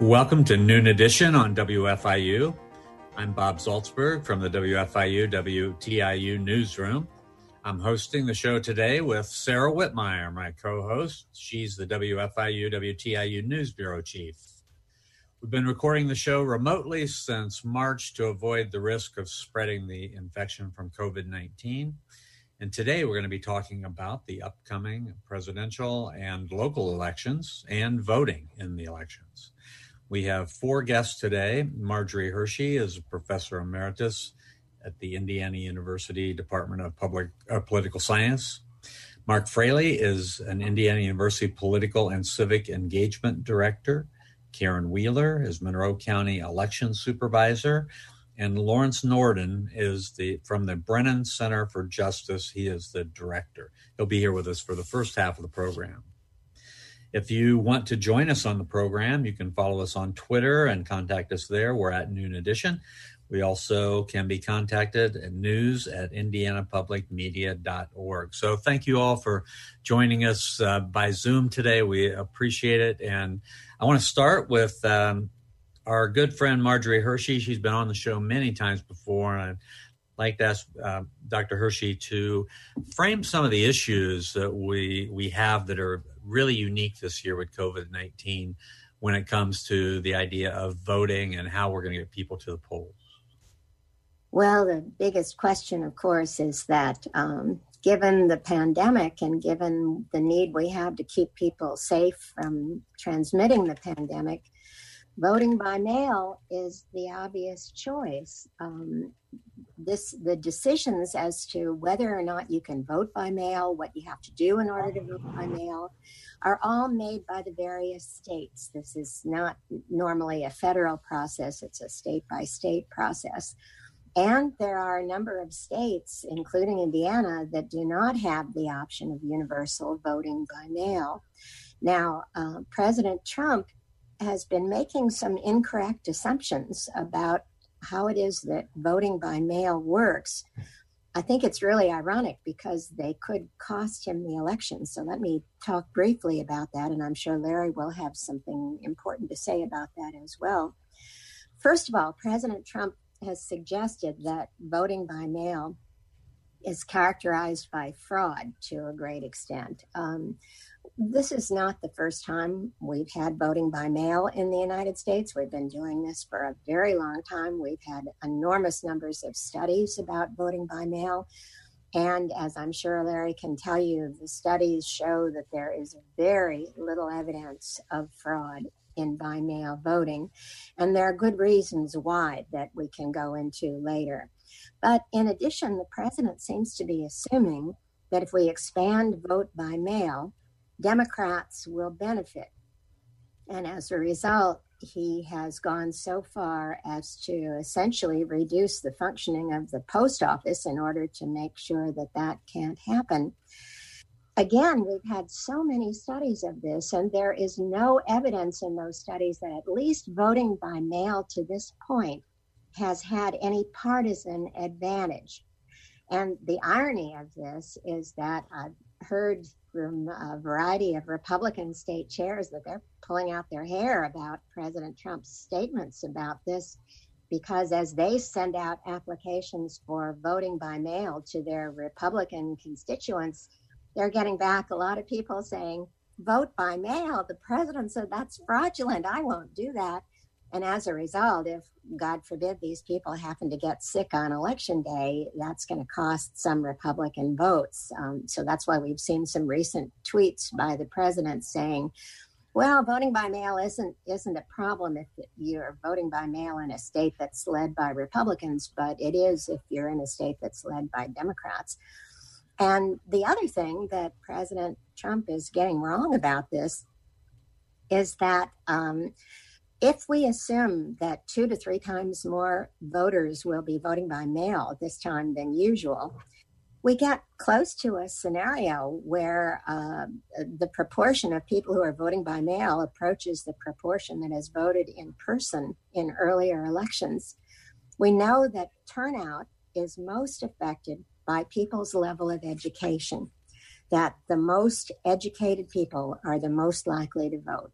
Welcome to Noon Edition on WFIU. I'm Bob Zaltsberg from the WFIU WTIU newsroom. I'm hosting the show today with Sarah Wittmeyer, my co host. She's the WFIU WTIU News Bureau chief. We've been recording the show remotely since March to avoid the risk of spreading the infection from COVID 19. And today we're going to be talking about the upcoming presidential and local elections and voting in the elections. We have four guests today. Marjorie Hershey is a professor emeritus at the Indiana University Department of Public uh, Political Science. Mark Fraley is an Indiana University Political and Civic Engagement Director. Karen Wheeler is Monroe County Election Supervisor. And Lawrence Norden is the from the Brennan Center for Justice. He is the director. He'll be here with us for the first half of the program. If you want to join us on the program, you can follow us on Twitter and contact us there. We're at Noon Edition. We also can be contacted at news at indianapublicmedia.org. So thank you all for joining us uh, by Zoom today. We appreciate it. And I want to start with um, our good friend Marjorie Hershey. She's been on the show many times before. And I'd like to ask uh, Dr. Hershey to frame some of the issues that we, we have that are really unique this year with COVID 19 when it comes to the idea of voting and how we're going to get people to the polls? Well, the biggest question, of course, is that um, given the pandemic and given the need we have to keep people safe from transmitting the pandemic, voting by mail is the obvious choice. Um, this the decisions as to whether or not you can vote by mail, what you have to do in order to vote by mail, are all made by the various states. This is not normally a federal process; it's a state by state process. And there are a number of states, including Indiana, that do not have the option of universal voting by mail. Now, uh, President Trump has been making some incorrect assumptions about how it is that voting by mail works, I think it's really ironic because they could cost him the election. So let me talk briefly about that, and I'm sure Larry will have something important to say about that as well. First of all, President Trump has suggested that voting by mail is characterized by fraud to a great extent. Um, this is not the first time we've had voting by mail in the United States. We've been doing this for a very long time. We've had enormous numbers of studies about voting by mail. And as I'm sure Larry can tell you, the studies show that there is very little evidence of fraud in by mail voting. And there are good reasons why that we can go into later. But in addition, the president seems to be assuming that if we expand vote by mail, Democrats will benefit. And as a result, he has gone so far as to essentially reduce the functioning of the post office in order to make sure that that can't happen. Again, we've had so many studies of this, and there is no evidence in those studies that at least voting by mail to this point has had any partisan advantage. And the irony of this is that I've heard from a variety of Republican state chairs that they're pulling out their hair about President Trump's statements about this because as they send out applications for voting by mail to their Republican constituents, they're getting back a lot of people saying, vote by mail. The president said that's fraudulent. I won't do that. And as a result, if God forbid these people happen to get sick on election day, that's going to cost some Republican votes. Um, so that's why we've seen some recent tweets by the president saying, well, voting by mail isn't isn't a problem if you're voting by mail in a state that's led by Republicans, but it is if you're in a state that's led by Democrats. And the other thing that President Trump is getting wrong about this is that um, if we assume that two to three times more voters will be voting by mail this time than usual, we get close to a scenario where uh, the proportion of people who are voting by mail approaches the proportion that has voted in person in earlier elections. We know that turnout is most affected by people's level of education, that the most educated people are the most likely to vote.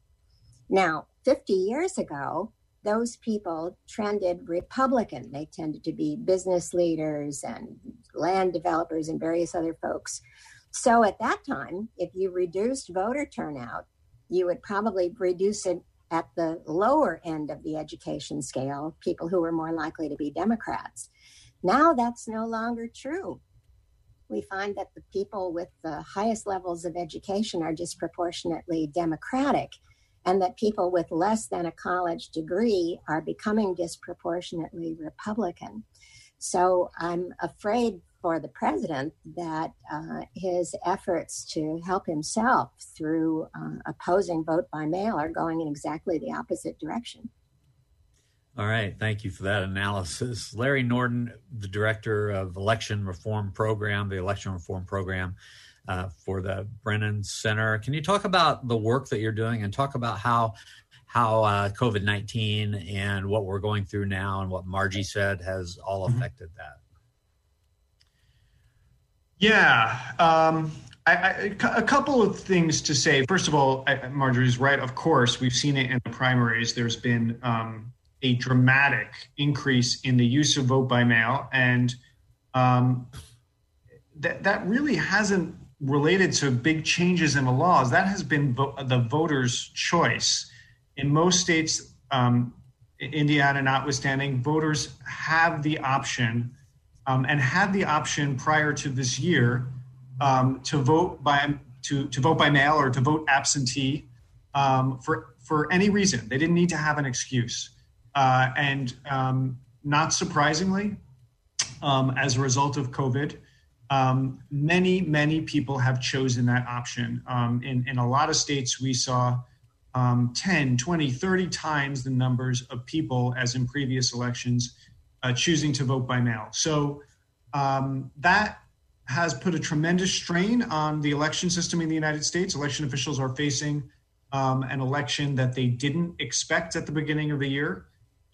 Now, 50 years ago, those people trended Republican. They tended to be business leaders and land developers and various other folks. So at that time, if you reduced voter turnout, you would probably reduce it at the lower end of the education scale, people who were more likely to be Democrats. Now that's no longer true. We find that the people with the highest levels of education are disproportionately Democratic and that people with less than a college degree are becoming disproportionately Republican. So I'm afraid for the president that uh, his efforts to help himself through uh, opposing vote by mail are going in exactly the opposite direction. All right. Thank you for that analysis. Larry Norden, the director of election reform program, the election reform program uh, for the Brennan Center. Can you talk about the work that you're doing and talk about how how uh, COVID nineteen and what we're going through now and what Margie said has all mm-hmm. affected that? Yeah, um, I, I, a couple of things to say. First of all, Marjorie's right. Of course, we've seen it in the primaries. There's been um, a dramatic increase in the use of vote by mail, and um, that that really hasn't related to big changes in the laws, that has been vo- the voters' choice. In most states, um, Indiana notwithstanding, voters have the option um, and had the option prior to this year um, to vote by to, to vote by mail or to vote absentee um, for for any reason. They didn't need to have an excuse. Uh, and um, not surprisingly, um, as a result of COVID, um, many, many people have chosen that option. Um, in, in a lot of states, we saw um, 10, 20, 30 times the numbers of people as in previous elections uh, choosing to vote by mail. So um, that has put a tremendous strain on the election system in the United States. Election officials are facing um, an election that they didn't expect at the beginning of the year.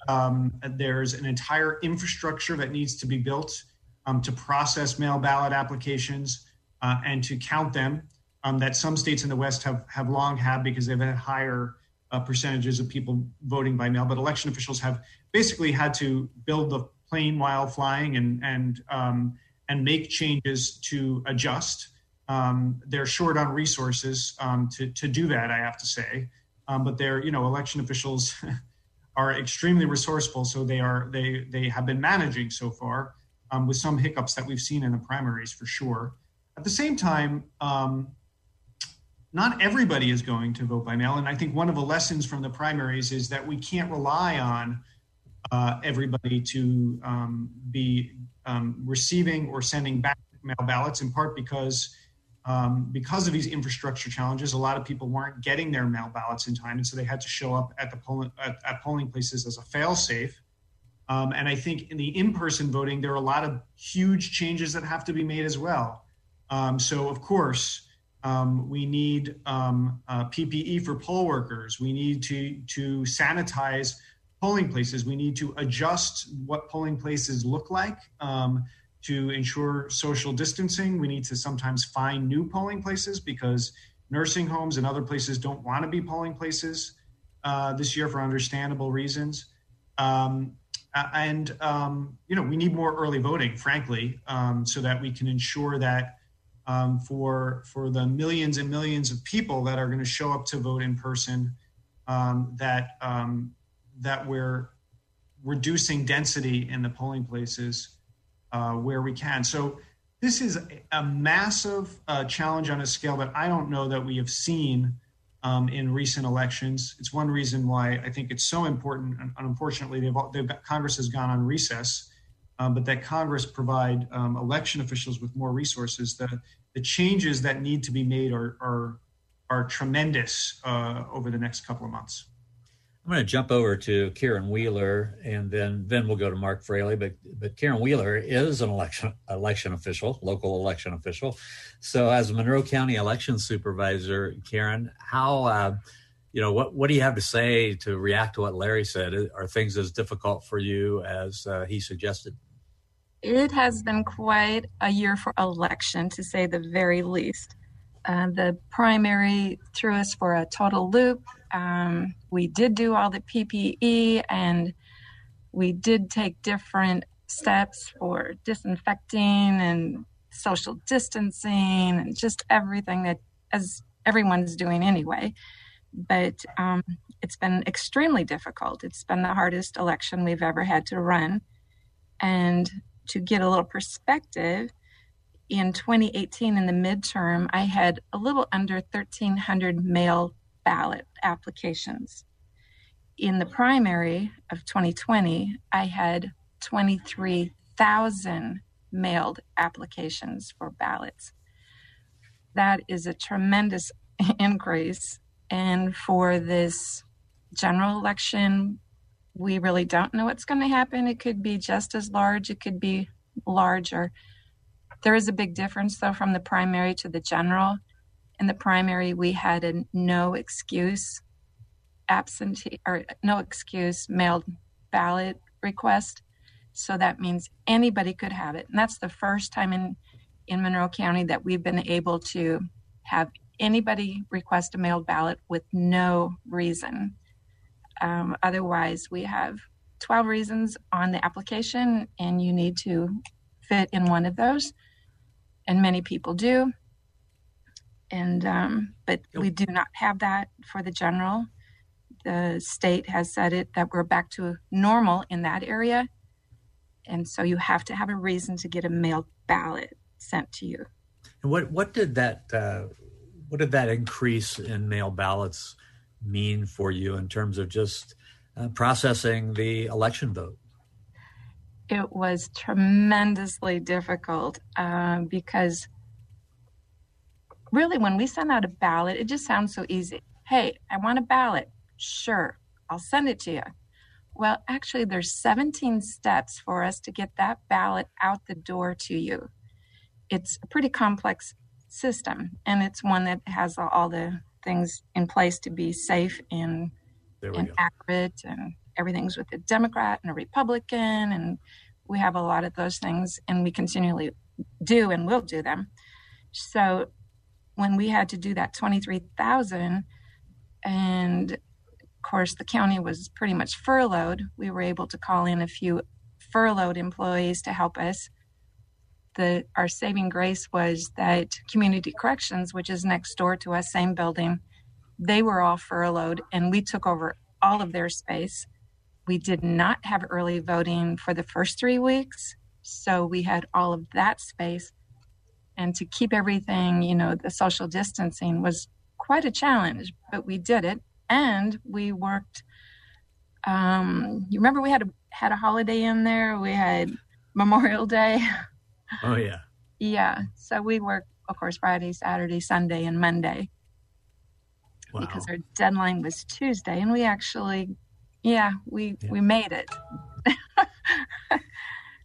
Um, there's an entire infrastructure that needs to be built um, to process mail ballot applications uh, and to count them um, that some states in the West have, have long had because they've had higher uh, percentages of people voting by mail. But election officials have basically had to build the plane while flying and, and, um, and make changes to adjust. Um, they're short on resources um, to, to do that, I have to say. Um, but they're, you know, election officials are extremely resourceful. So they are, they, they have been managing so far um, with some hiccups that we've seen in the primaries for sure. At the same time, um, not everybody is going to vote by mail. And I think one of the lessons from the primaries is that we can't rely on uh, everybody to um, be um, receiving or sending back mail ballots, in part because um, because of these infrastructure challenges, a lot of people weren't getting their mail ballots in time, and so they had to show up at the polling at, at polling places as a fail-safe. Um, and I think in the in person voting, there are a lot of huge changes that have to be made as well. Um, so, of course, um, we need um, uh, PPE for poll workers. We need to, to sanitize polling places. We need to adjust what polling places look like um, to ensure social distancing. We need to sometimes find new polling places because nursing homes and other places don't want to be polling places uh, this year for understandable reasons. Um, and um, you know we need more early voting, frankly, um, so that we can ensure that um, for for the millions and millions of people that are going to show up to vote in person, um, that um, that we're reducing density in the polling places uh, where we can. So this is a massive uh, challenge on a scale that I don't know that we have seen um, in recent elections. It's one reason why I think it's so important. And unfortunately, they've, they've Congress has gone on recess um, but that Congress provide um, election officials with more resources. The, the changes that need to be made are, are, are tremendous uh, over the next couple of months. I'm going to jump over to Karen Wheeler, and then then we'll go to Mark Fraley. But but Karen Wheeler is an election election official, local election official. So as Monroe County election supervisor, Karen, how uh, you know what what do you have to say to react to what Larry said? Are things as difficult for you as uh, he suggested? It has been quite a year for election, to say the very least. Uh, the primary threw us for a total loop. Um, we did do all the PPE and we did take different steps for disinfecting and social distancing and just everything that as everyone's doing anyway. But um, it's been extremely difficult. It's been the hardest election we've ever had to run. And to get a little perspective, in 2018 in the midterm, I had a little under 1,300 mail ballot applications. In the primary of 2020, I had 23,000 mailed applications for ballots. That is a tremendous increase. And for this general election, we really don't know what's going to happen. It could be just as large, it could be larger. There is a big difference, though, from the primary to the general. In the primary, we had a no excuse absentee or no excuse mailed ballot request. So that means anybody could have it. And that's the first time in, in Monroe County that we've been able to have anybody request a mailed ballot with no reason. Um, otherwise, we have 12 reasons on the application, and you need to fit in one of those and many people do. And um, but we do not have that for the general. The state has said it that we're back to normal in that area, and so you have to have a reason to get a mailed ballot sent to you. And what what did that uh, what did that increase in mail ballots mean for you in terms of just uh, processing the election vote? It was tremendously difficult uh, because really when we send out a ballot it just sounds so easy. Hey i want a ballot. Sure i'll send it to you well actually there's 17 steps for us to get that ballot out the door to you. It's a pretty complex system and it's one that has all the things in place to be safe and, and accurate and everything's with a Democrat and a Republican, and we have a lot of those things, and we continually do and will do them. So when we had to do that 23,000, and of course the county was pretty much furloughed, we were able to call in a few furloughed employees to help us. The, our saving grace was that community corrections, which is next door to us, same building, they were all furloughed, and we took over all of their space we did not have early voting for the first three weeks. So we had all of that space. And to keep everything, you know, the social distancing was quite a challenge, but we did it. And we worked. Um, you remember we had a had a holiday in there. We had Memorial Day. Oh yeah. yeah. So we worked, of course, Friday, Saturday, Sunday, and Monday. Wow. Because our deadline was Tuesday, and we actually yeah, we yeah. we made it.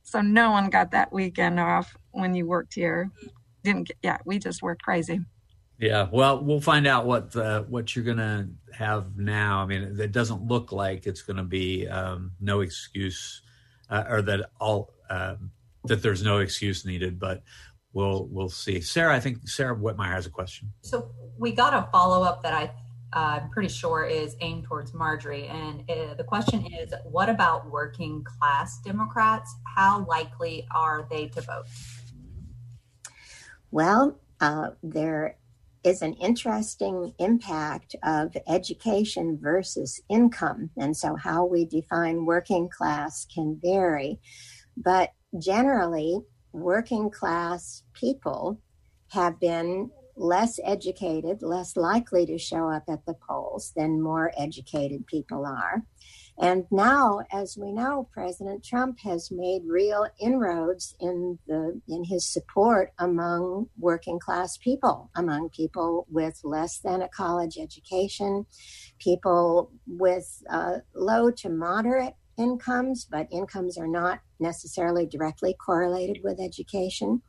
so no one got that weekend off when you worked here. Didn't get, yeah, we just worked crazy. Yeah, well, we'll find out what uh, what you're gonna have now. I mean, it doesn't look like it's going to be um, no excuse, uh, or that all uh, that there's no excuse needed. But we'll we'll see. Sarah, I think Sarah Wittmeyer has a question. So we got a follow up that I uh, I'm pretty sure is aimed towards Marjorie. And uh, the question is what about working class Democrats? How likely are they to vote? Well, uh, there is an interesting impact of education versus income. And so, how we define working class can vary. But generally, working class people have been less educated, less likely to show up at the polls than more educated people are. And now, as we know, President Trump has made real inroads in the in his support among working class people, among people with less than a college education, people with uh, low to moderate incomes, but incomes are not necessarily directly correlated with education.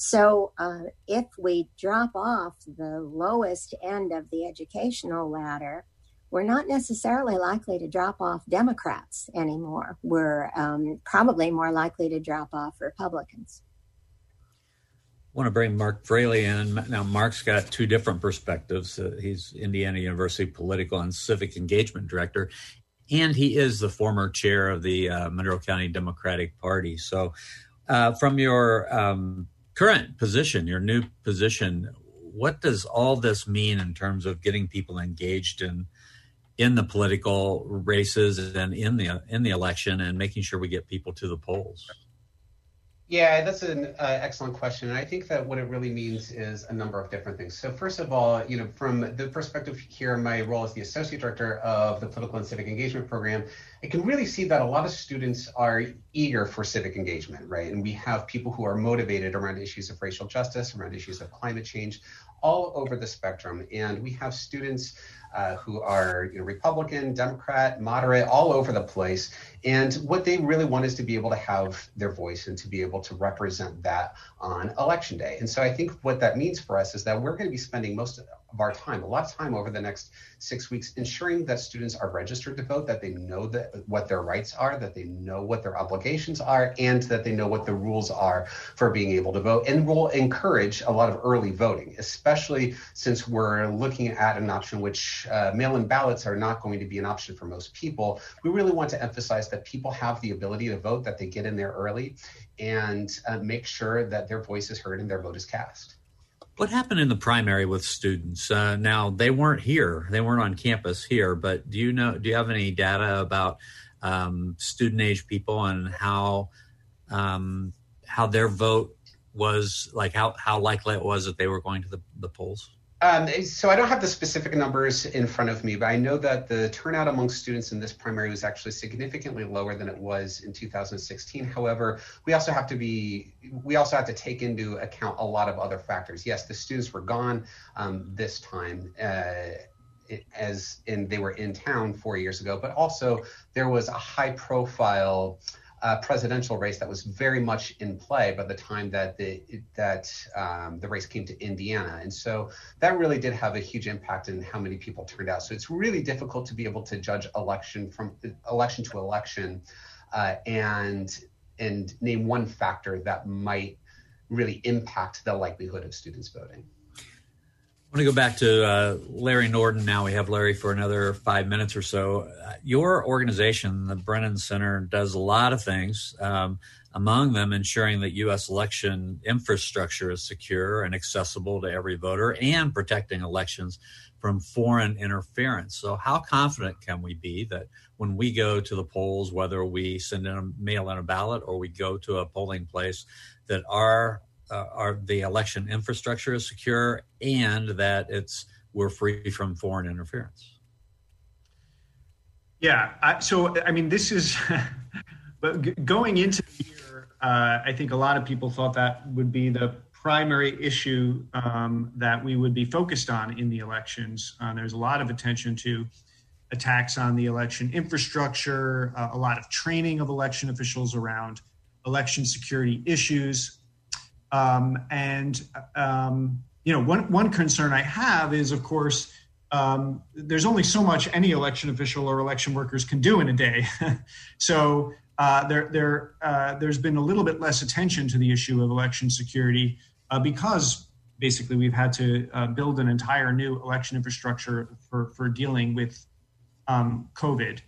So, uh, if we drop off the lowest end of the educational ladder, we're not necessarily likely to drop off Democrats anymore. We're um, probably more likely to drop off Republicans. I want to bring Mark Fraley in. Now, Mark's got two different perspectives. Uh, he's Indiana University Political and Civic Engagement Director, and he is the former chair of the uh, Monroe County Democratic Party. So, uh, from your um, current position, your new position, what does all this mean in terms of getting people engaged in in the political races and in the in the election and making sure we get people to the polls? Yeah, that's an uh, excellent question. And I think that what it really means is a number of different things. So first of all, you know, from the perspective here, my role as the associate director of the political and civic engagement program, I can really see that a lot of students are eager for civic engagement, right? And we have people who are motivated around issues of racial justice, around issues of climate change, all over the spectrum. And we have students uh, who are you know, Republican, Democrat, moderate, all over the place. And what they really want is to be able to have their voice and to be able to represent that on election day. And so I think what that means for us is that we're going to be spending most of our time, a lot of time over the next six weeks, ensuring that students are registered to vote, that they know that what their rights are, that they know what their obligations are, and that they know what the rules are for being able to vote. And we'll encourage a lot of early voting, especially since we're looking at an option which uh, mail-in ballots are not going to be an option for most people. We really want to emphasize that people have the ability to vote, that they get in there early, and uh, make sure that their voice is heard and their vote is cast. What happened in the primary with students? Uh, now they weren't here; they weren't on campus here. But do you know? Do you have any data about um, student age people and how um, how their vote was like? How how likely it was that they were going to the, the polls? Um, so I don't have the specific numbers in front of me, but I know that the turnout among students in this primary was actually significantly lower than it was in 2016. However, we also have to be we also have to take into account a lot of other factors. Yes, the students were gone um, this time. Uh, as in they were in town four years ago, but also there was a high profile uh, presidential race that was very much in play by the time that the that um, the race came to Indiana, and so that really did have a huge impact in how many people turned out. So it's really difficult to be able to judge election from election to election, uh, and and name one factor that might really impact the likelihood of students voting. I want to go back to uh, Larry Norden now. We have Larry for another five minutes or so. Uh, your organization, the Brennan Center, does a lot of things, um, among them ensuring that U.S. election infrastructure is secure and accessible to every voter and protecting elections from foreign interference. So, how confident can we be that when we go to the polls, whether we send in a mail in a ballot or we go to a polling place, that our uh, our the election infrastructure is secure and that it's we're free from foreign interference. Yeah, I, so I mean, this is, but going into the year, uh, I think a lot of people thought that would be the primary issue um, that we would be focused on in the elections. Uh, there's a lot of attention to attacks on the election infrastructure, uh, a lot of training of election officials around election security issues. Um, and um, you know, one one concern I have is, of course, um, there's only so much any election official or election workers can do in a day. so uh, there there uh, there's been a little bit less attention to the issue of election security uh, because basically we've had to uh, build an entire new election infrastructure for for dealing with um, COVID.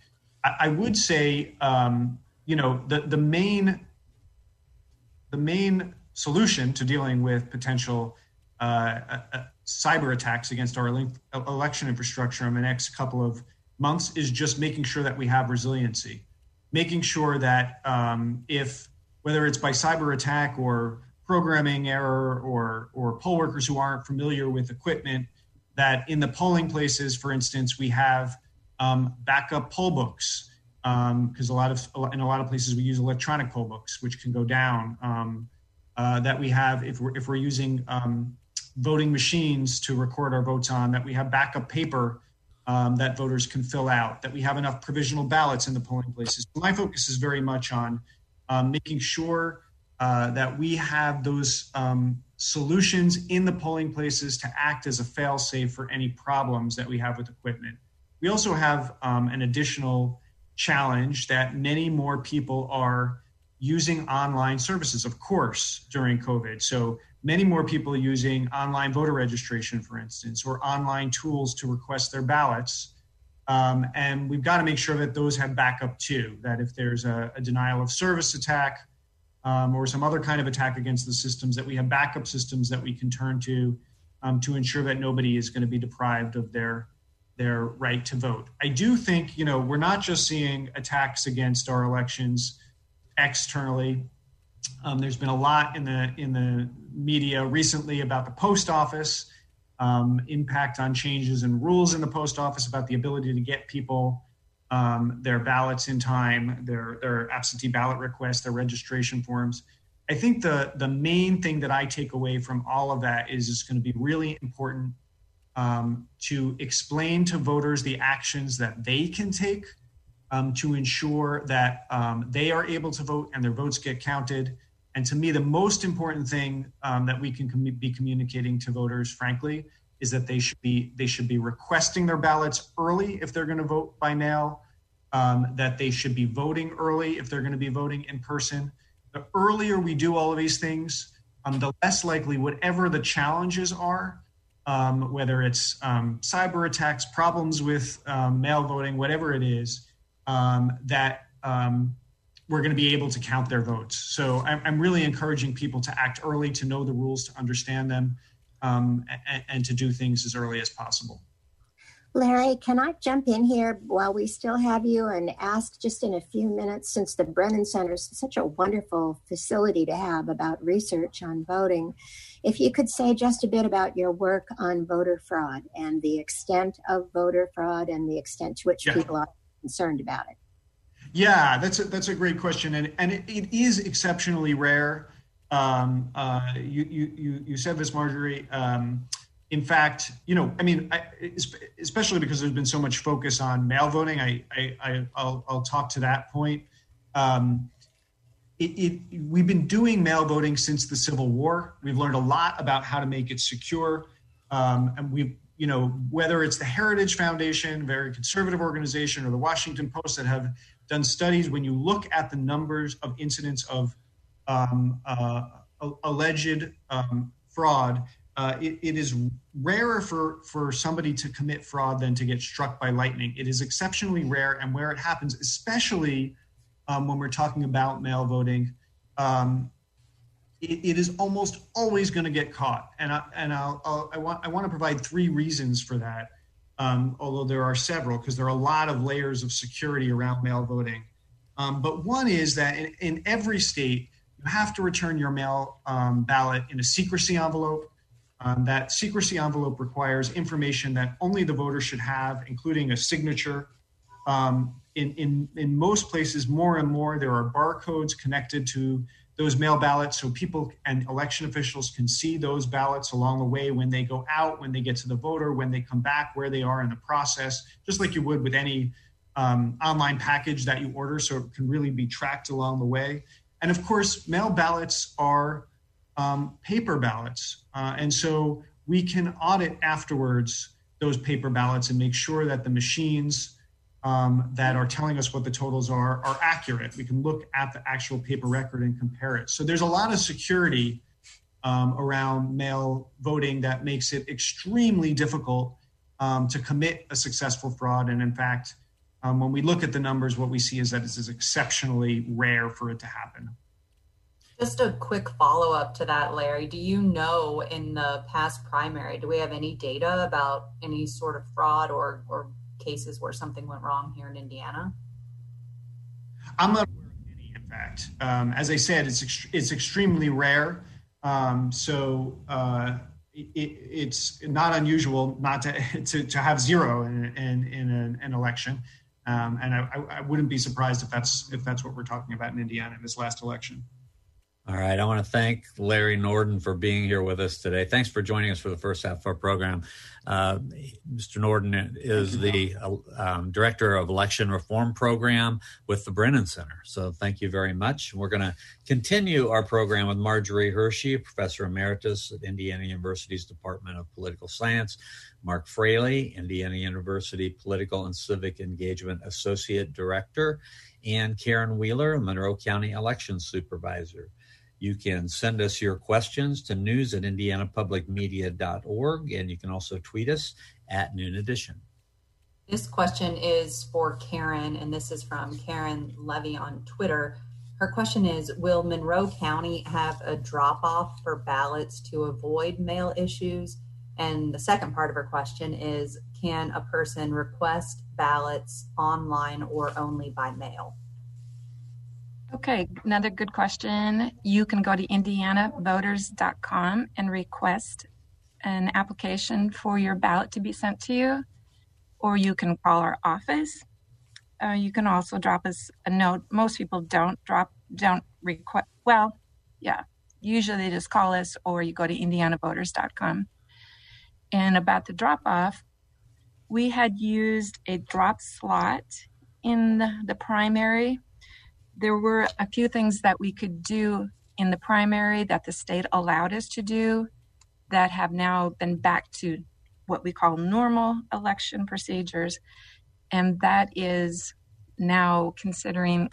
I, I, would say, um, you know, the the main the main solution to dealing with potential uh, uh, uh, cyber attacks against our election infrastructure in the next couple of months is just making sure that we have resiliency, making sure that um, if whether it's by cyber attack or programming error or or poll workers who aren't familiar with equipment that in the polling places, for instance, we have um, backup poll books because um, a lot of in a lot of places we use electronic poll books, which can go down. Uh, that we have if we're if we're using um, voting machines to record our votes on, that we have backup paper um, that voters can fill out, that we have enough provisional ballots in the polling places. My focus is very much on um, making sure uh, that we have those um, solutions in the polling places to act as a fail safe for any problems that we have with equipment. We also have um, an additional challenge that many more people are using online services, of course, during COVID. So many more people using online voter registration, for instance, or online tools to request their ballots. Um, and we've got to make sure that those have backup too, that if there's a, a denial of service attack um, or some other kind of attack against the systems, that we have backup systems that we can turn to um, to ensure that nobody is going to be deprived of their their right to vote. I do think, you know, we're not just seeing attacks against our elections externally. Um, there's been a lot in the in the media recently about the post office, um, impact on changes and rules in the post office about the ability to get people um, their ballots in time, their their absentee ballot requests, their registration forms. I think the the main thing that I take away from all of that is it's going to be really important um, to explain to voters the actions that they can take um, to ensure that um, they are able to vote and their votes get counted. And to me, the most important thing um, that we can com- be communicating to voters, frankly, is that they should be they should be requesting their ballots early if they're going to vote by mail. Um, that they should be voting early if they're going to be voting in person. The earlier we do all of these things, um, the less likely, whatever the challenges are, um, whether it's cyber attacks, problems with mail voting, whatever it is, um, that um, we're going to be able to count their votes. So I'm, I'm, really encouraging people to act early, to know the rules, to understand them, um, and, and to do things as early as possible. Larry, can I jump in here while we still have you and ask just in a few minutes, since the Brennan Center is such a wonderful facility to have about research on voting, if you could say just a bit about your work on voter fraud and the extent of voter fraud and the extent to which yeah. people are concerned about it. Yeah, that's a, that's a great question, and and it, it is exceptionally rare. Um, uh, you, you you said this, Marjorie. Um, in fact, you know, I mean, I, especially because there's been so much focus on mail voting, I, I, I will I'll talk to that point. Um, it, it, we've been doing mail voting since the Civil War. We've learned a lot about how to make it secure, um, and we've, you know, whether it's the Heritage Foundation, very conservative organization, or the Washington Post that have done studies. When you look at the numbers of incidents of um, uh, alleged um, fraud uh, it, it is rarer for, for somebody to commit fraud than to get struck by lightning. It is exceptionally rare, and where it happens, especially um, when we're talking about mail voting, um, it, it is almost always going to get caught. And I, and I'll, I'll, i want I want to provide three reasons for that, um, although there are several because there are a lot of layers of security around mail voting. Um, but one is that in, in, every state, you have to return your mail um, ballot in a secrecy envelope um, that secrecy envelope requires information that only the voter should have, including a signature. Um, in, in, in most places, more and more, there are barcodes connected to those mail ballots so people and election officials can see those ballots along the way when they go out, when they get to the voter, when they come back, where they are in the process, just like you would with any um, online package that you order, so it can really be tracked along the way. And of course, mail ballots are um, paper ballots. Uh, and so we can audit afterwards those paper ballots and make sure that the machines um, that are telling us what the totals are are accurate. We can look at the actual paper record and compare it. So there's a lot of security um, around mail voting that makes it extremely difficult um, to commit a successful fraud. And in fact, um, when we look at the numbers, what we see is that it is exceptionally rare for it to happen. Just a quick follow up to that, Larry. Do you know in the past primary, do we have any data about any sort of fraud or, or cases where something went wrong here in Indiana? I'm not aware of any, in fact. Um, as I said, it's, ex- it's extremely rare. Um, so uh, it, it's not unusual not to, to, to have zero in, in, in an, an election. Um, and I, I, wouldn't be surprised if that's if that's what we're talking about in Indiana in this last election. All right. I want to thank Larry Norden for being here with us today. Thanks for joining us for the first half of our program. Uh, Mr. Norden is the uh, um, Director of Election Reform Program with the Brennan Center. So thank you very much. We're going to continue our program with Marjorie Hershey, Professor Emeritus at Indiana University's Department of Political Science, Mark Fraley, Indiana University Political and Civic Engagement Associate Director, and Karen Wheeler, Monroe County Election Supervisor. You can send us your questions to news at indianapublicmedia.org, and you can also tweet us at Noon Edition. This question is for Karen, and this is from Karen Levy on Twitter. Her question is Will Monroe County have a drop off for ballots to avoid mail issues? And the second part of her question is Can a person request ballots online or only by mail? Okay, another good question. You can go to indianavoters.com and request an application for your ballot to be sent to you, or you can call our office. Uh, you can also drop us a note. Most people don't drop, don't request. Well, yeah, usually they just call us, or you go to indianavoters.com. And about the drop off, we had used a drop slot in the, the primary there were a few things that we could do in the primary that the state allowed us to do that have now been back to what we call normal election procedures. And that is now considering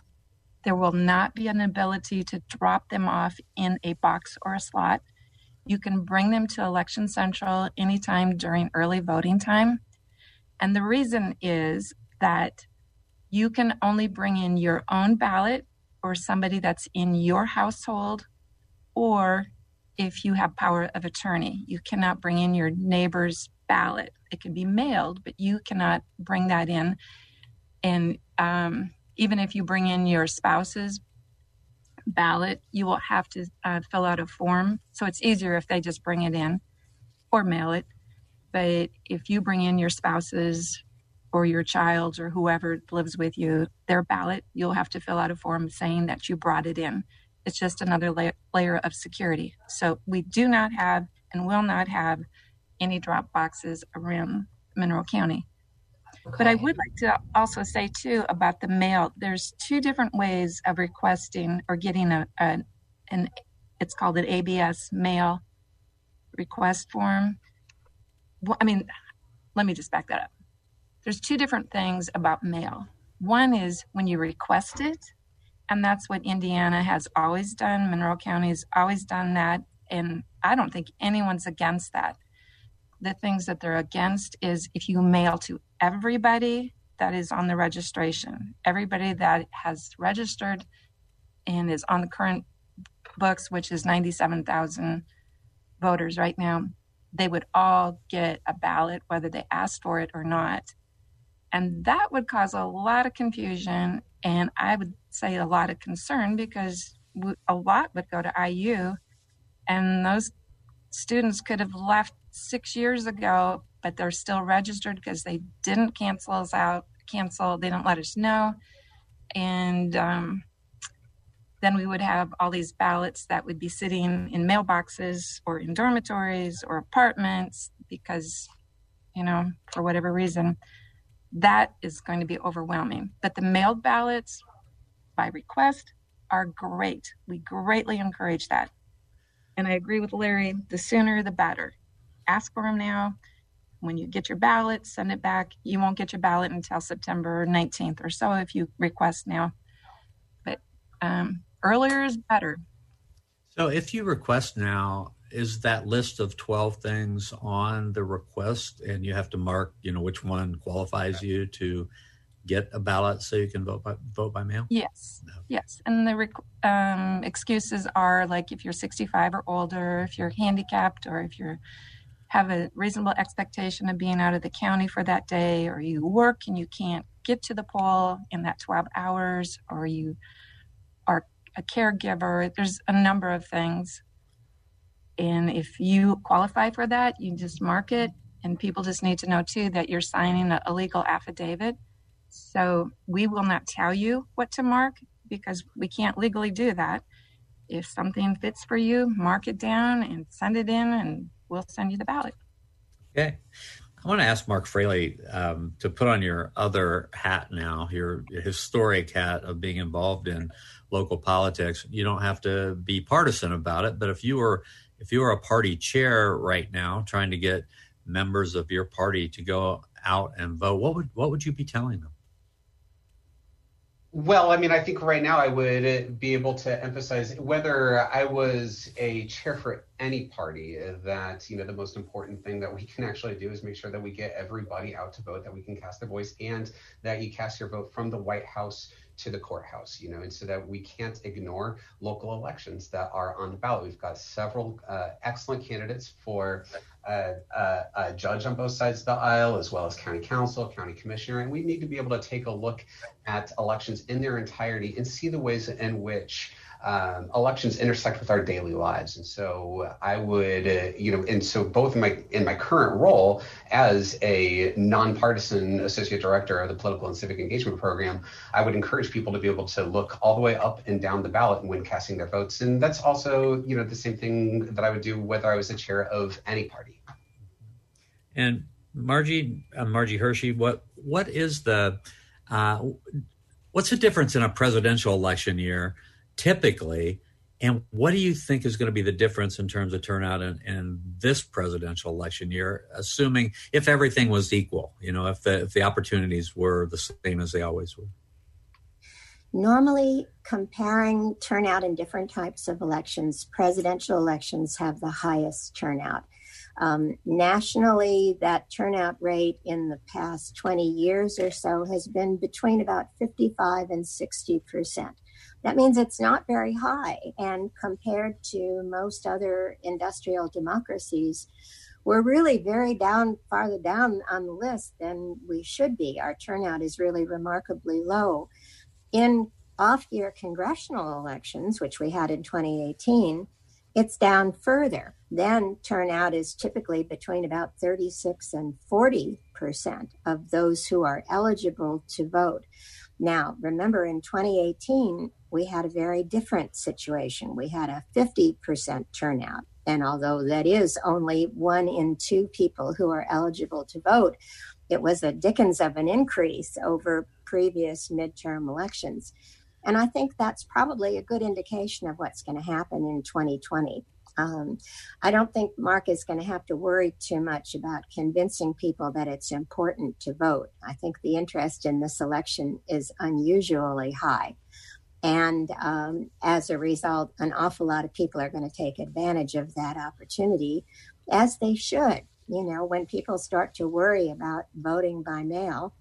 there will not be an ability to drop them off in a box or a slot. You can bring them to Election Central anytime during early voting time. And the reason is that you can only bring in your own ballot or somebody that's in your household, or if you have power of attorney, you cannot bring in your neighbor's ballot. It can be mailed, but you cannot bring that in. And um, even if you bring in your spouse's ballot, you will have to uh, fill out a form. So it's easier if they just bring it in or mail it. But if you bring in your spouse's or your child or whoever lives with you their ballot, you'll have to fill out a form saying that you brought it in. It's just another la- layer of security. So we do not have and will not have any drop boxes around Monroe County. Okay. But I would like to also say too about the mail. There's two different ways of requesting or getting a, a an it's called an ABS mail request form. Well, I mean, let me just back that up there's two different things about mail. One is when you request it, and that's what Indiana has always done. Monroe County has always done that, and I don't think anyone's against that. The things that they're against is if you mail to everybody that is on the registration, everybody that has registered and is on the current books, which is 97,000 voters right now, they would all get a ballot, whether they asked for it or not. And that would cause a lot of confusion and I would say a lot of concern because a lot would go to IU and those students could have left six years ago, but they're still registered because they didn't cancel us out, cancel, they didn't let us know. And um, then we would have all these ballots that would be sitting in mailboxes or in dormitories or apartments because, you know, for whatever reason that is going to be overwhelming. But the mailed ballots by request are great. We greatly encourage that. And I agree with Larry the sooner the better. Ask for them now. When you get your ballot, send it back. You won't get your ballot until September 19th or so if you request now. But um, earlier is better. So if you request now, is that list of 12 things on the request and you have to mark you know which one qualifies you to get a ballot so you can vote by vote by mail? Yes. No. yes. And the um, excuses are like if you're 65 or older if you're handicapped or if you have a reasonable expectation of being out of the county for that day or you work and you can't get to the poll in that 12 hours or you are a caregiver there's a number of things And if you qualify for that, you just mark it. And people just need to know too that you're signing a legal affidavit. So we will not tell you what to mark because we can't legally do that. If something fits for you, mark it down and send it in, and we'll send you the ballot. Okay. I want to ask Mark Fraley um, to put on your other hat now, your historic hat of being involved in local politics. You don't have to be partisan about it, but if you were if you were a party chair right now trying to get members of your party to go out and vote, what would what would you be telling them? Well, I mean, I think right now I would be able to emphasize whether I was a chair for any party that, you know, the most important thing that we can actually do is make sure that we get everybody out to vote, that we can cast their voice, and that you cast your vote from the White House to the courthouse, you know, and so that we can't ignore local elections that are on the ballot. We've got several uh, excellent candidates for uh, uh, a judge on both sides of the aisle, as well as county council, county commissioner, and we need to be able to take a look at elections in their entirety and see the ways in which um, elections intersect with our daily lives. And so I would, uh, you know, and so both in my in my current role as a nonpartisan associate director of the political and civic engagement program, I would encourage people to be able to look all the way up and down the ballot when casting their votes. And that's also, you know, the same thing that I would do whether I was the chair of any party. And Margie, uh, Margie Hershey, what what is the uh, what's the difference in a presidential election year? Typically. And what do you think is going to be the difference in terms of turnout in, in, this presidential election year, assuming if everything was equal, you know, if the, if the opportunities were the same as they always were? Normally, comparing turnout in different types of elections, presidential elections have the highest turnout. Um, nationally, that turnout rate in the past 20 years or so has been between about 55 and 60 percent. That means it's not very high. And compared to most other industrial democracies, we're really very down, farther down on the list than we should be. Our turnout is really remarkably low. In off year congressional elections, which we had in 2018, it's down further. Then turnout is typically between about 36 and 40 percent of those who are eligible to vote. Now, remember in 2018, we had a very different situation. We had a 50% turnout. And although that is only one in two people who are eligible to vote, it was a dickens of an increase over previous midterm elections. And I think that's probably a good indication of what's going to happen in 2020. Um, I don't think Mark is going to have to worry too much about convincing people that it's important to vote. I think the interest in this election is unusually high. And um, as a result, an awful lot of people are going to take advantage of that opportunity, as they should. You know, when people start to worry about voting by mail,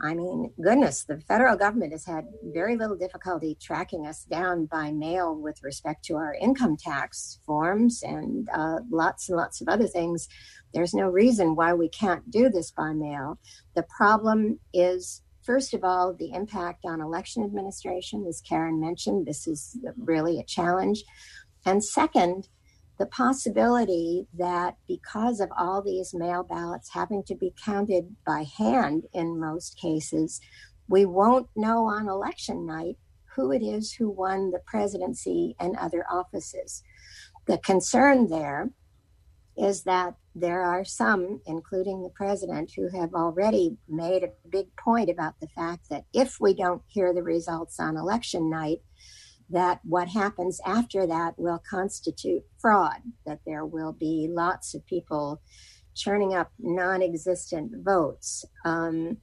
I mean, goodness, the federal government has had very little difficulty tracking us down by mail with respect to our income tax forms and uh, lots and lots of other things. There's no reason why we can't do this by mail. The problem is First of all, the impact on election administration, as Karen mentioned, this is really a challenge. And second, the possibility that because of all these mail ballots having to be counted by hand in most cases, we won't know on election night who it is who won the presidency and other offices. The concern there is that there are some, including the president, who have already made a big point about the fact that if we don't hear the results on election night, that what happens after that will constitute fraud, that there will be lots of people churning up non existent votes. Um,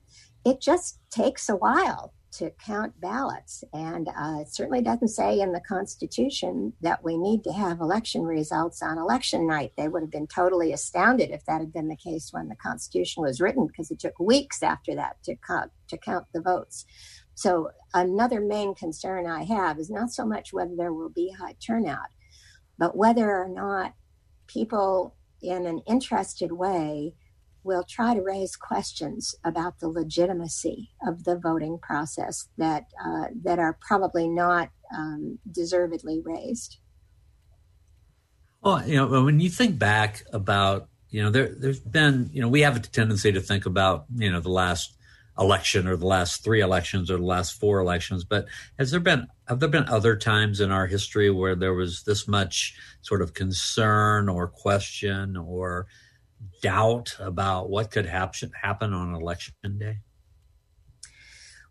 it just takes a while to count ballots. And uh, it certainly doesn't say in the Constitution that we need to have election results on election night. They would have been totally astounded if that had been the case when the Constitution was written, because it took weeks after that to count, to count the votes. So, another main concern I have is not so much whether there will be high turnout, but whether or not people in an interested way will try to raise questions about the legitimacy of the voting process that uh, that are probably not um, deservedly raised. Well, you know, when you think back about, you know, there, there's been, you know, we have a tendency to think about, you know, the last election or the last three elections or the last four elections, but has there been, have there been other times in our history where there was this much sort of concern or question or doubt about what could happen happen on election day?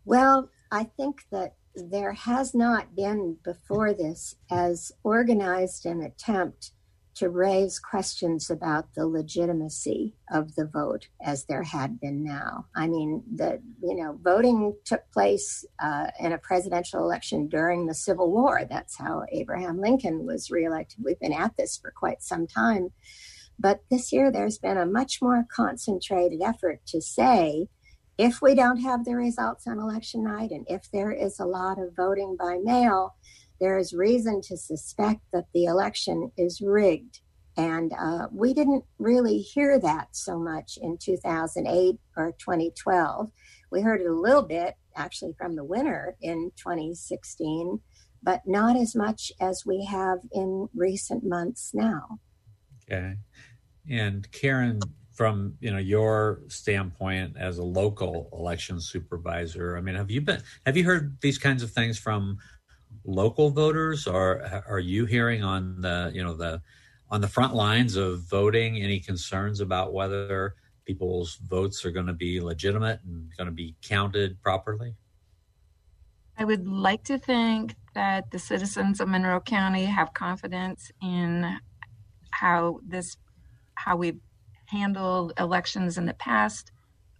Well, I think that there has not been before this as organized an attempt to raise questions about the legitimacy of the vote as there had been now. I mean, the you know voting took place uh, in a presidential election during the Civil War. That's how Abraham Lincoln was reelected. We've been at this for quite some time, but this year there's been a much more concentrated effort to say. If we don't have the results on election night, and if there is a lot of voting by mail, there is reason to suspect that the election is rigged. And uh, we didn't really hear that so much in 2008 or 2012. We heard it a little bit actually from the winner in 2016, but not as much as we have in recent months now. Okay. And Karen, from you know your standpoint as a local election supervisor, I mean, have you been have you heard these kinds of things from local voters? Or are you hearing on the you know the on the front lines of voting any concerns about whether people's votes are going to be legitimate and going to be counted properly? I would like to think that the citizens of monroe county have confidence in how this how we've handled elections in the past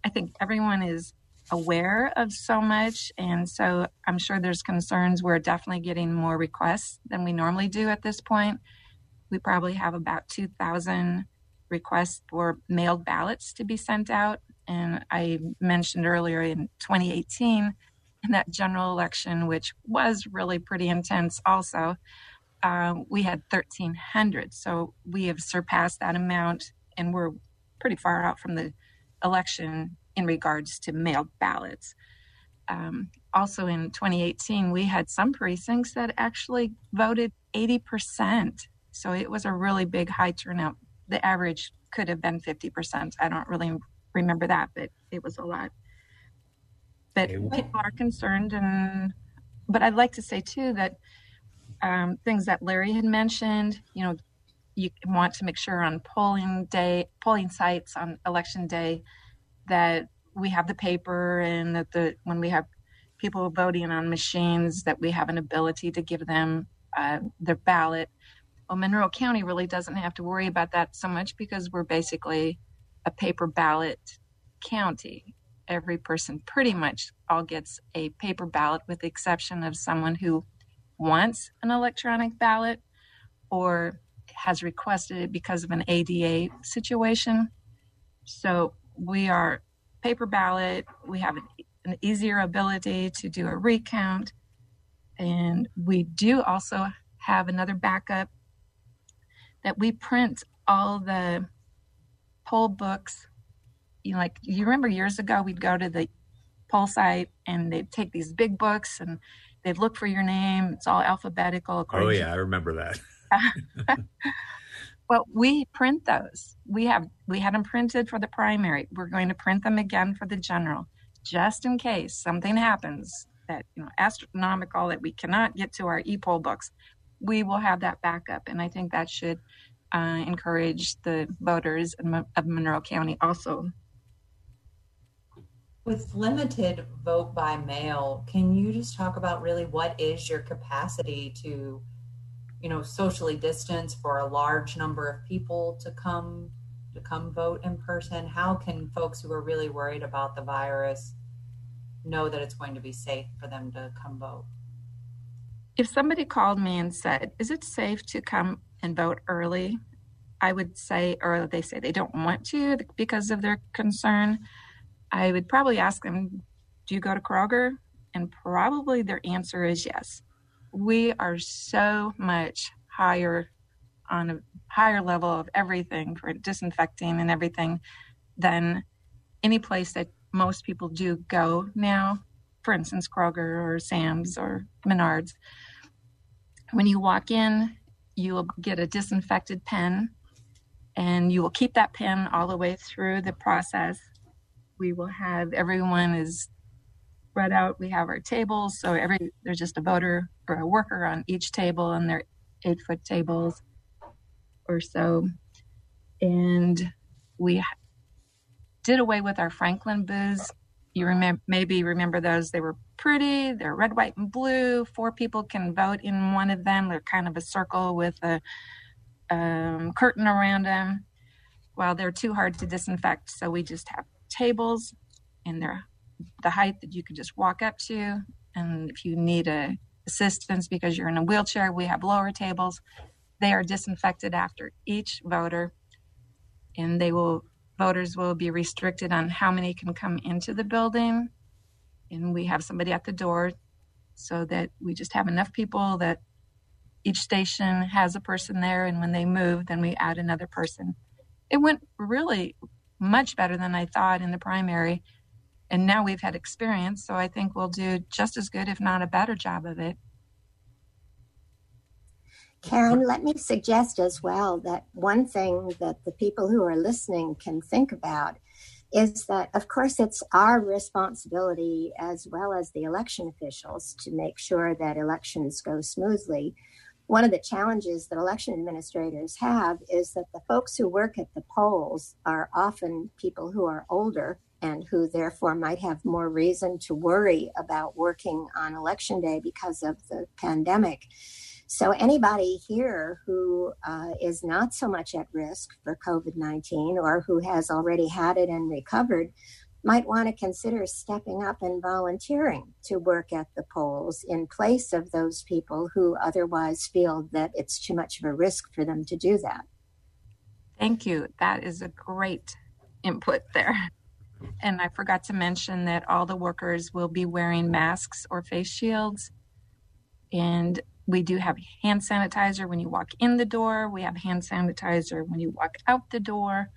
i think everyone is aware of so much. And so I'm sure there's concerns. We're definitely getting more requests than we normally do at this point. We probably have about 2,000 requests for mailed ballots to be sent out. And I mentioned earlier in 2018, in that general election, which was really pretty intense also, uh, we had 1,300. So we have surpassed that amount and we're pretty far out from the election in regards to mailed ballots. Um, also in 2018, we had some precincts that actually voted 80%. So it was a really big high turnout. The average could have been 50%. I don't really remember that, but it was a lot. But people are concerned, and but I'd like to say too that um, things that Larry had mentioned, you know, you want to make sure on polling day, polling sites on election day, that we have the paper and that the when we have people voting on machines that we have an ability to give them uh, their ballot. Well monroe county really doesn't have to worry about that so much because we're basically a paper ballot county. Every person pretty much all gets a paper ballot with the exception of someone who wants an electronic ballot or has requested it because of an ada situation so we are paper ballot. We have an, easier ability to do a recount. And we do also have another backup that we print all the poll books. You know, like you remember years ago, we'd go to the poll site and they'd take these big books and they'd look for your name. It's all alphabetical. Oh yeah, I remember that. Well, we print those. We have we had them printed for the primary. We're going to print them again for the general, just in case something happens that you know astronomical that we cannot get to our e-poll books. We will have that backup, and I think that should uh, encourage the voters of Monroe County also. With limited vote by mail, can you just talk about really what is your capacity to you know socially distance for a large number of people to come to come vote in person? How can folks who are really worried about the virus know that it's going to be safe for them to come vote? If somebody called me and said is it safe to come and vote early? I would say or they say they don't want to because of their concern i would probably ask them do you go to kroger and probably their answer is yes we are so much higher on a higher level of everything for disinfecting and everything than any place that most people do go now. For instance, Kroger or Sam's or Menards. When you walk in, you will get a disinfected pen and you will keep that pen all the way through the process. We will have everyone is spread out. We have our tables, so every there's just a voter or a worker on each table, and they're eight foot tables or so. And we did away with our Franklin booths. You remember maybe remember those? They were pretty. They're red, white, and blue. Four people can vote in one of them. They're kind of a circle with a um, curtain around them. Well, they're too hard to disinfect, so we just have tables, and they're the height that you can just walk up to. And if you need a assistance because you're in a wheelchair, we have lower tables. They are disinfected after each voter, and they will voters will be restricted on how many can come into the building. And we have somebody at the door so that we just have enough people that each station has a person there. And when they move, then we add another person. It went really much better than I thought in the primary. And now we've had experience. So I think we'll do just as good, if not a better job of it. Karen, let me suggest as well that one thing that the people who are listening can think about is that, of course, it's our responsibility as well as the election officials to make sure that elections go smoothly. One of the challenges that election administrators have is that the folks who work at the polls are often people who are older and who therefore might have more reason to worry about working on election day because of the pandemic. So, anybody here who uh, is not so much at risk for COVID 19 or who has already had it and recovered might want to consider stepping up and volunteering to work at the polls in place of those people who otherwise feel that it's too much of a risk for them to do that. Thank you. That is a great input there. And I forgot to mention that all the workers will be wearing masks or face shields. And we do have hand sanitizer when you walk in the door. We have hand sanitizer when you walk out the door.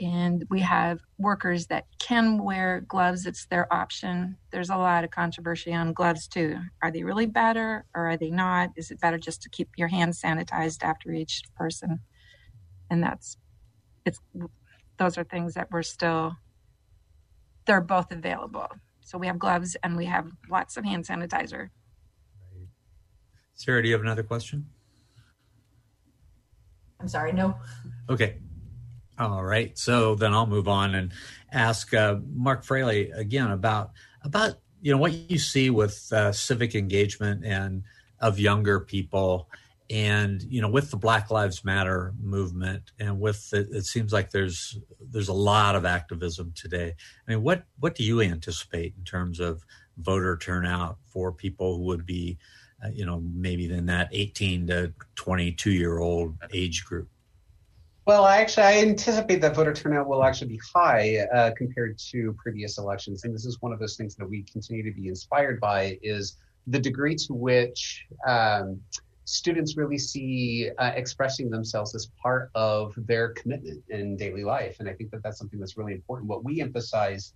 And we have workers that can wear gloves. It's their option. There's a lot of controversy on gloves too. Are they really better or are they not? Is it better just to keep your hands sanitized after each person? And that's, it's, those are things that we're still, they're both available. So we have gloves and we have lots of hand sanitizer. Sarah, do you have another question? I'm sorry, no. Okay. All right. So then I'll move on and ask uh, Mark Fraley again about about you know what you see with uh, civic engagement and of younger people and you know with the black lives matter movement and with it seems like there's there's a lot of activism today i mean what what do you anticipate in terms of voter turnout for people who would be uh, you know, maybe in that 18 to 22 year old age group? Well, I actually I anticipate that voter turnout will actually be high uh, compared to previous elections, and this is one of those things that we continue to be inspired by is the degree to which um, students really see uh, expressing themselves as part of their commitment in daily life, and I think that that's something that's really important. What we emphasize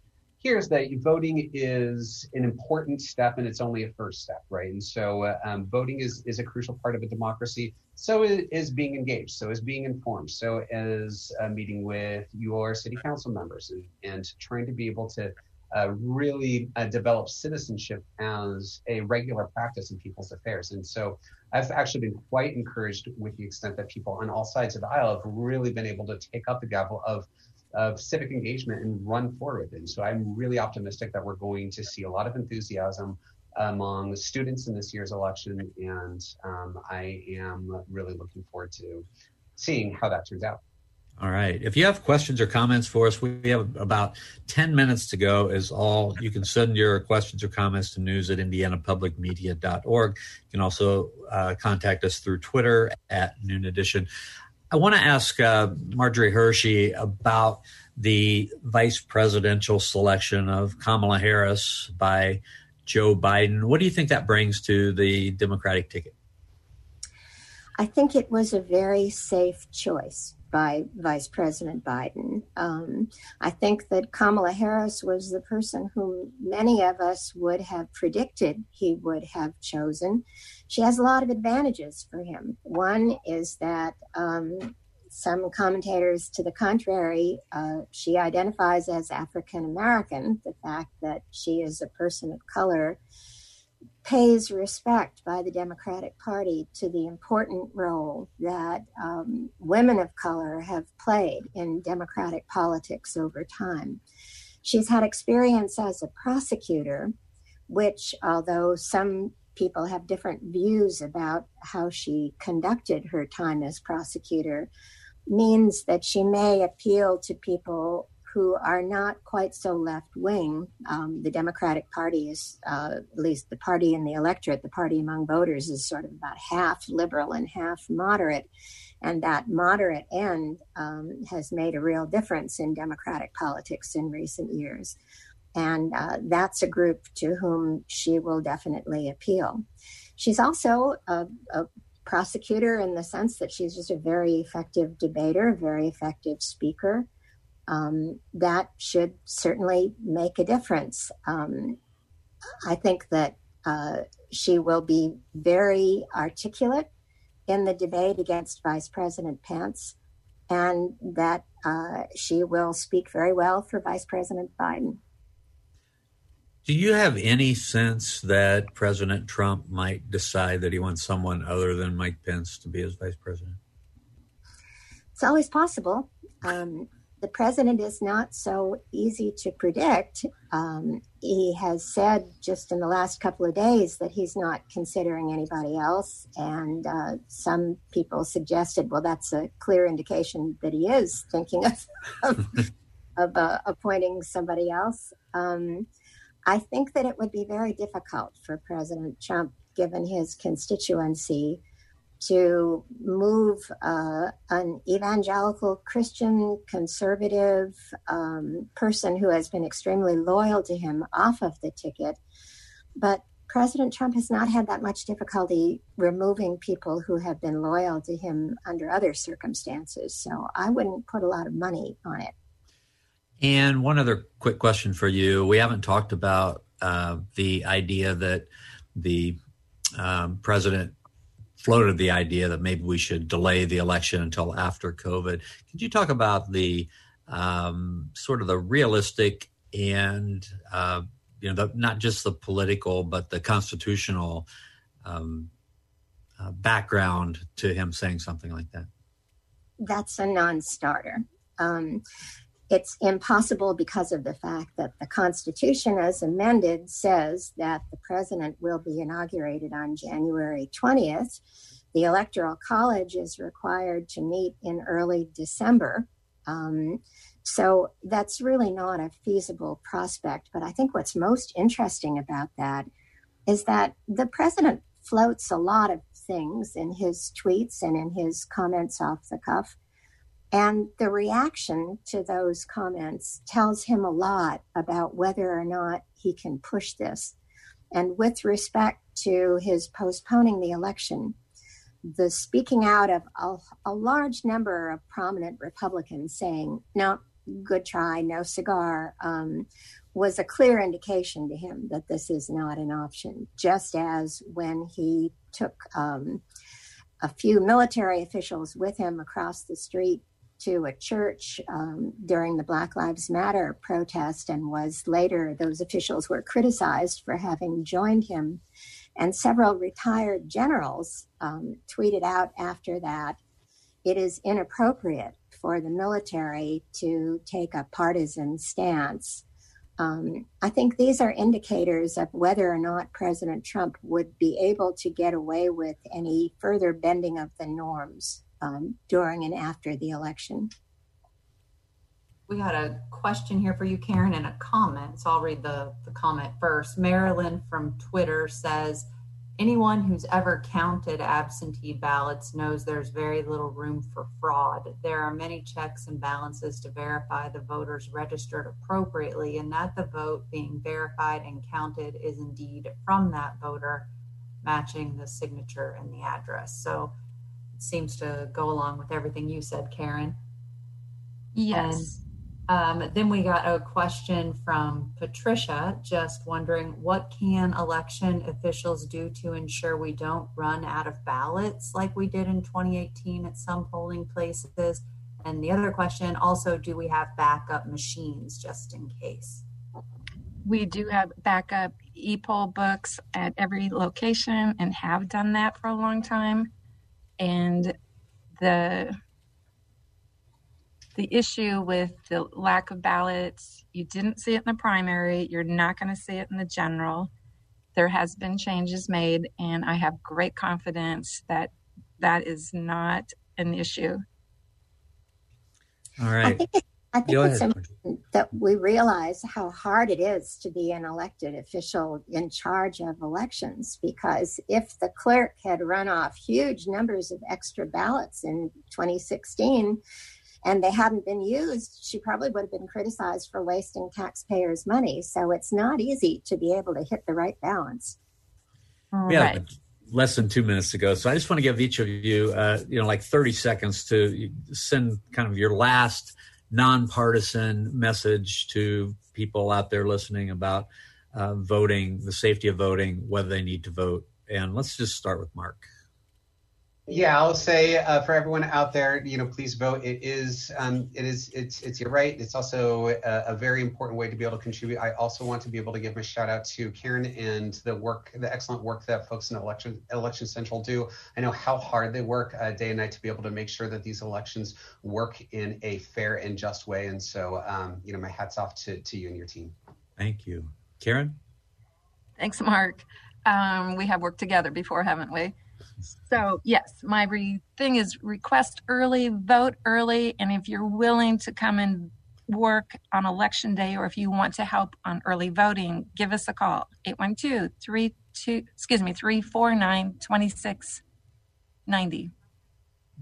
here's that voting is an important step and it's only a first step, right? And so uh, um, voting is, is a crucial part of a democracy. So is, being engaged, so is being informed, so is uh, meeting with your city council members and, and trying to be able to uh, really uh, develop citizenship as a regular practice in people's affairs. And so I've actually been quite encouraged with the extent that people on all sides of the aisle have really been able to take up the gavel of of civic engagement and run forward with it. So I'm really optimistic that we're going to see a lot of enthusiasm among students in this year's election, and um, I am really looking forward to seeing how that turns out. All right. If you have questions or comments for us, we have about 10 minutes to go is all. You can send your questions or comments to news at indianapublicmedia.org. You can also uh, contact us through Twitter at Noon Edition. I want to ask uh, Marjorie Hershey about the vice presidential selection of Kamala Harris by Joe Biden. What do you think that brings to the Democratic ticket? I think it was a very safe choice. By Vice President Biden. Um, I think that Kamala Harris was the person whom many of us would have predicted he would have chosen. She has a lot of advantages for him. One is that um, some commentators to the contrary, uh, she identifies as African American. The fact that she is a person of color pays respect by the Democratic Party to the important role that um, women of color have played in Democratic politics over time. She's had experience as a prosecutor, which, although some people have different views about how she conducted her time as prosecutor, means that she may appeal to people who are not quite so left wing. Um, the Democratic Party is, uh, at least the party in the electorate, the party among voters is sort of about half liberal and half moderate. And that moderate end um, has made a real difference in Democratic politics in recent years. And uh, that's a group to whom she will definitely appeal. She's also a, a prosecutor in the sense that she's just a very effective debater, a very effective speaker um, that should certainly make a difference. Um, I think that uh, she will be very articulate in the debate against Vice President Pence, and that uh, she will speak very well for Vice President Biden. Do you have any sense that President Trump might decide that he wants someone other than Mike Pence to be his vice president? It's always possible. Um, the president is not so easy to predict. Um, he has said just in the last couple of days that he's not considering anybody else. And uh, some people suggested, well, that's a clear indication that he is thinking of, of, of uh, appointing somebody else. Um, I think that it would be very difficult for President Trump, given his constituency, to move uh, an evangelical Christian conservative um, person who has been extremely loyal to him off of the ticket. But President Trump has not had that much difficulty removing people who have been loyal to him under other circumstances. So I wouldn't put a lot of money on it. And one other quick question for you. We haven't talked about uh, the idea that the um, president floated the idea that maybe we should delay the election until after COVID. Could you talk about the um, sort of the realistic and uh, you know the, not just the political but the constitutional um, uh, background to him saying something like that? That's a non-starter. Um, it's impossible because of the fact that the Constitution, as amended, says that the president will be inaugurated on January 20th. The Electoral College is required to meet in early December. Um, so that's really not a feasible prospect. But I think what's most interesting about that is that the president floats a lot of things in his tweets and in his comments off the cuff and the reaction to those comments tells him a lot about whether or not he can push this. And with respect to his postponing the election, the speaking out of a, a large number of prominent Republicans saying, no, good try, no cigar, um, was a clear indication to him that this is not an option. Just as when he took um, a few military officials with him across the street to a church um, during the Black Lives Matter protest and was later, those officials were criticized for having joined him. And several retired generals um, tweeted out after that it is inappropriate for the military to take a partisan stance. Um, I think these are indicators of whether or not President Trump would be able to get away with any further bending of the norms Um, during and after the election. We got a question here for you, Karen, and a comment. So I'll read the, the comment first. Marilyn from Twitter says, Anyone who's ever counted absentee ballots knows there's very little room for fraud. There are many checks and balances to verify the voters registered appropriately and that the vote being verified and counted is indeed from that voter, matching the signature and the address. So seems to go along with everything you said, Karen. Yes. And, um, then we got a question from Patricia, just wondering what can election officials do to ensure we don't run out of ballots like we did in 2018 at some polling places? And the other question also, do we have backup machines just in case? We do have backup e-poll books at every location and have done that for a long time. And the the issue with the lack of ballots, you didn't see it in the primary, you're not going to see it in the general. There has been changes made and I have great confidence that that is not an issue. All right. I think, it, it's ahead. important that we realize how hard it is to be an elected official in charge of elections because if the clerk had run off huge numbers of extra ballots in 2016, and they hadn't been used, she probably would have been criticized for wasting taxpayers' money. So it's not easy to be able to hit the right balance. Yeah, right. less than two minutes to go. So I just want to give each of you, uh, you know, like 30 seconds to send kind of your last nonpartisan message to people out there listening about uh, voting, the safety of voting, whether they need to vote. And let's just start with Mark. Yeah, I'll say uh, for everyone out there, you know, please vote. It is, um, it is, it's, it's your right. It's also a, a, very important way to be able to contribute. I also want to be able to give a shout out to Karen and the work, the excellent work that folks in election Election Central do. I know how hard they work uh, day and night to be able to make sure that these elections work in a fair and just way. And so, um, you know, my hats off to to you and your team. Thank you, Karen. Thanks, Mark. Um, we have worked together before, haven't we? So, yes, my re- thing is request early, vote early, and if you're willing to come and work on election day or if you want to help on early voting, give us a call 812 32 excuse me 349 2690.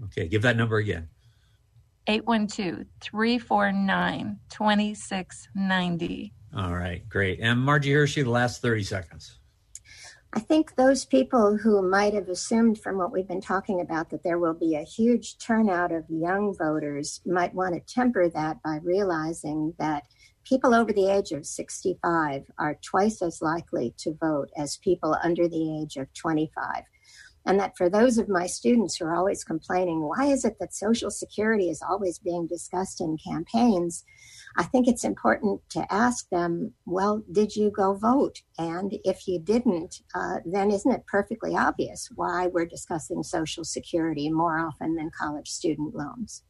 Okay, give that number again. 812 349 2690. All right, great. And Margie Hershey, the last 30 seconds. I think those people who might have assumed from what we've been talking about that there will be a huge turnout of young voters might want to temper that by realizing that people over the age of 65 are twice as likely to vote as people under the age of 25. And that for those of my students who are always complaining, why is it that Social Security is always being discussed in campaigns? I think it's important to ask them, well, did you go vote? And if you didn't, uh, then isn't it perfectly obvious why we're discussing Social Security more often than college student loans?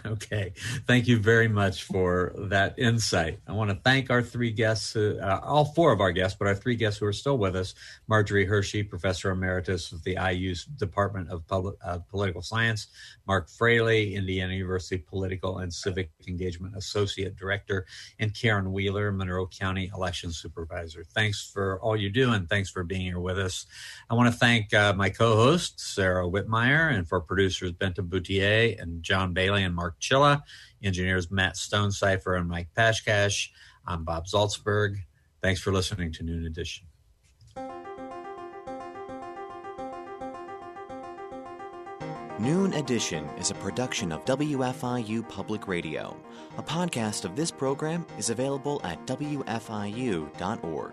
Okay. Thank you very much for that insight. I want to thank our three guests, uh, all four of our guests, but our three guests who are still with us Marjorie Hershey, Professor Emeritus of the IU's Department of Public, uh, Political Science, Mark Fraley, Indiana University Political and Civic Engagement Associate Director, and Karen Wheeler, Monroe County Election Supervisor. Thanks for all you do, and thanks for being here with us. I want to thank uh, my co hosts, Sarah Wittmeyer, and for producers Benta Boutier and John Bailey and Mark Chilla, engineers Matt Stonecipher and Mike Pashkash. I'm Bob Zaltsberg. Thanks for listening to Noon Edition. Noon Edition is a production of WFIU Public Radio. A podcast of this program is available at WFIU.org.